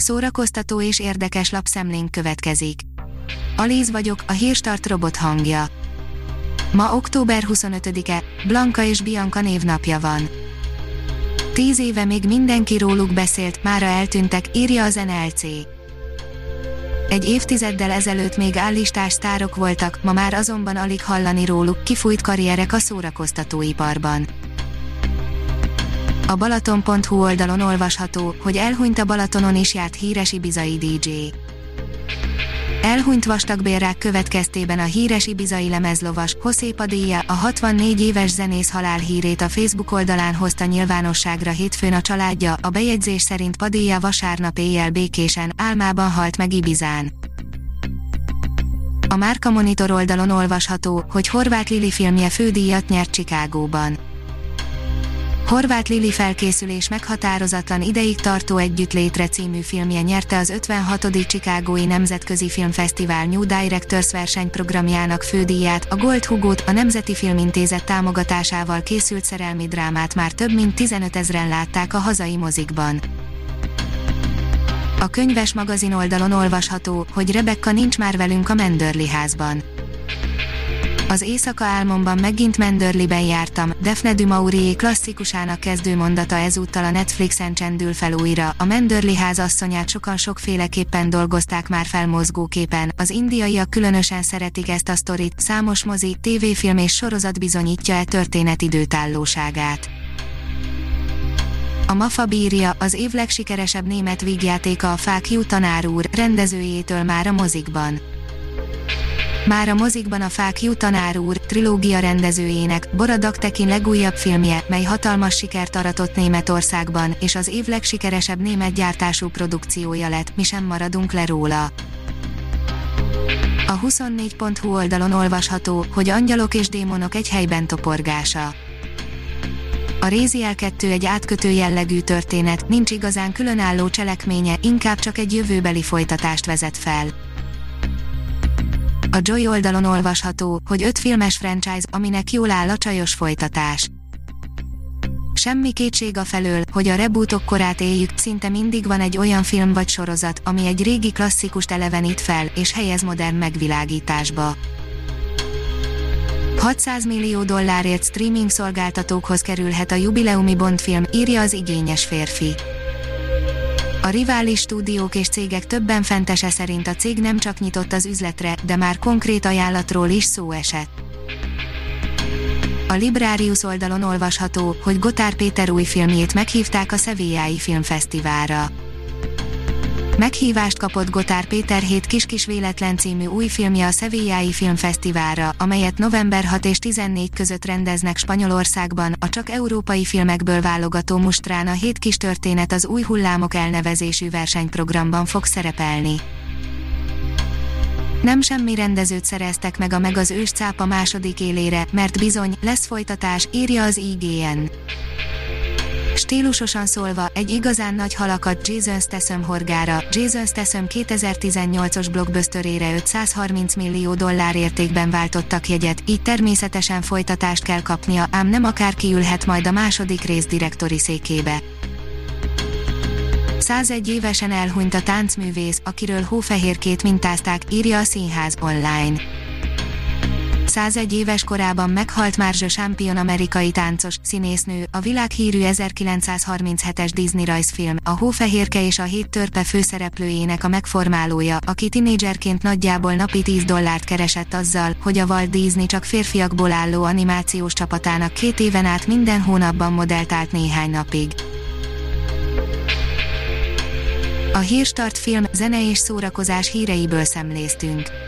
Szórakoztató és érdekes lapszemlénk következik. Alíz vagyok, a hírstart robot hangja. Ma október 25-e, Blanka és Bianca névnapja van. Tíz éve még mindenki róluk beszélt, mára eltűntek, írja az NLC. Egy évtizeddel ezelőtt még állistás sztárok voltak, ma már azonban alig hallani róluk, kifújt karrierek a szórakoztatóiparban. A Balaton.hu oldalon olvasható, hogy elhunyt a Balatonon is járt híres ibizai DJ. Elhunyt vastagbérrák következtében a híres ibizai lemezlovas, José Padilla, a 64 éves zenész halál hírét a Facebook oldalán hozta nyilvánosságra hétfőn a családja, a bejegyzés szerint Padilla vasárnap éjjel békésen, álmában halt meg Ibizán. A Márka Monitor oldalon olvasható, hogy Horváth Lili filmje fődíjat nyert Csikágóban. Horváth Lili felkészülés meghatározatlan ideig tartó együttlétre című filmje nyerte az 56. Chicagói Nemzetközi Filmfesztivál New Directors versenyprogramjának fődíját, a Gold Hugo-t, a Nemzeti Filmintézet támogatásával készült szerelmi drámát már több mint 15 ezeren látták a hazai mozikban. A könyves magazin oldalon olvasható, hogy Rebecca nincs már velünk a Mendörli házban az éjszaka álmomban megint Mendörliben jártam, Daphne du Maurier klasszikusának kezdő mondata ezúttal a Netflixen csendül fel újra, a Mendörli ház asszonyát sokan sokféleképpen dolgozták már fel mozgóképen, az indiaiak különösen szeretik ezt a sztorit, számos mozi, tévéfilm és sorozat bizonyítja e történet időtállóságát. A Mafa bírja, az év legsikeresebb német vígjátéka a Fák Jú tanár úr, rendezőjétől már a mozikban. Már a mozikban a Fák Jú tanár úr, trilógia rendezőjének, Boradak Tekin legújabb filmje, mely hatalmas sikert aratott Németországban, és az év legsikeresebb német gyártású produkciója lett, mi sem maradunk le róla. A 24.hu oldalon olvasható, hogy angyalok és démonok egy helyben toporgása. A Réziel 2 egy átkötő jellegű történet, nincs igazán különálló cselekménye, inkább csak egy jövőbeli folytatást vezet fel. A Joy oldalon olvasható, hogy öt filmes franchise, aminek jól áll a csajos folytatás. Semmi kétség a felől, hogy a rebootok korát éljük, szinte mindig van egy olyan film vagy sorozat, ami egy régi klasszikust elevenít fel, és helyez modern megvilágításba. 600 millió dollárért streaming szolgáltatókhoz kerülhet a jubileumi Bond film, írja az igényes férfi. A rivális stúdiók és cégek többen fentese szerint a cég nem csak nyitott az üzletre, de már konkrét ajánlatról is szó esett. A Librarius oldalon olvasható, hogy Gotár Péter új filmjét meghívták a Szevillái Filmfesztiválra. Meghívást kapott Gotár Péter 7 kis-kis véletlen című új filmje a Szevillái Filmfesztiválra, amelyet november 6 és 14 között rendeznek Spanyolországban, a csak európai filmekből válogató mustrán a 7 kis történet az új hullámok elnevezésű versenyprogramban fog szerepelni. Nem semmi rendezőt szereztek meg a meg az ős cápa második élére, mert bizony, lesz folytatás, írja az IGN. Stílusosan szólva, egy igazán nagy halakat Jason Statham horgára, Jason Statham 2018-os blockbusterére 530 millió dollár értékben váltottak jegyet, így természetesen folytatást kell kapnia, ám nem akárki ülhet majd a második rész direktori székébe. 101 évesen elhunyt a táncművész, akiről hófehérkét mintázták, írja a Színház online. 101 éves korában meghalt Marge Champion amerikai táncos, színésznő, a világhírű 1937-es Disney rajzfilm, a Hófehérke és a Hét törpe főszereplőjének a megformálója, aki tinédzserként nagyjából napi 10 dollárt keresett azzal, hogy a Walt Disney csak férfiakból álló animációs csapatának két éven át minden hónapban modellt állt néhány napig. A Hírstart film, zene és szórakozás híreiből szemléztünk.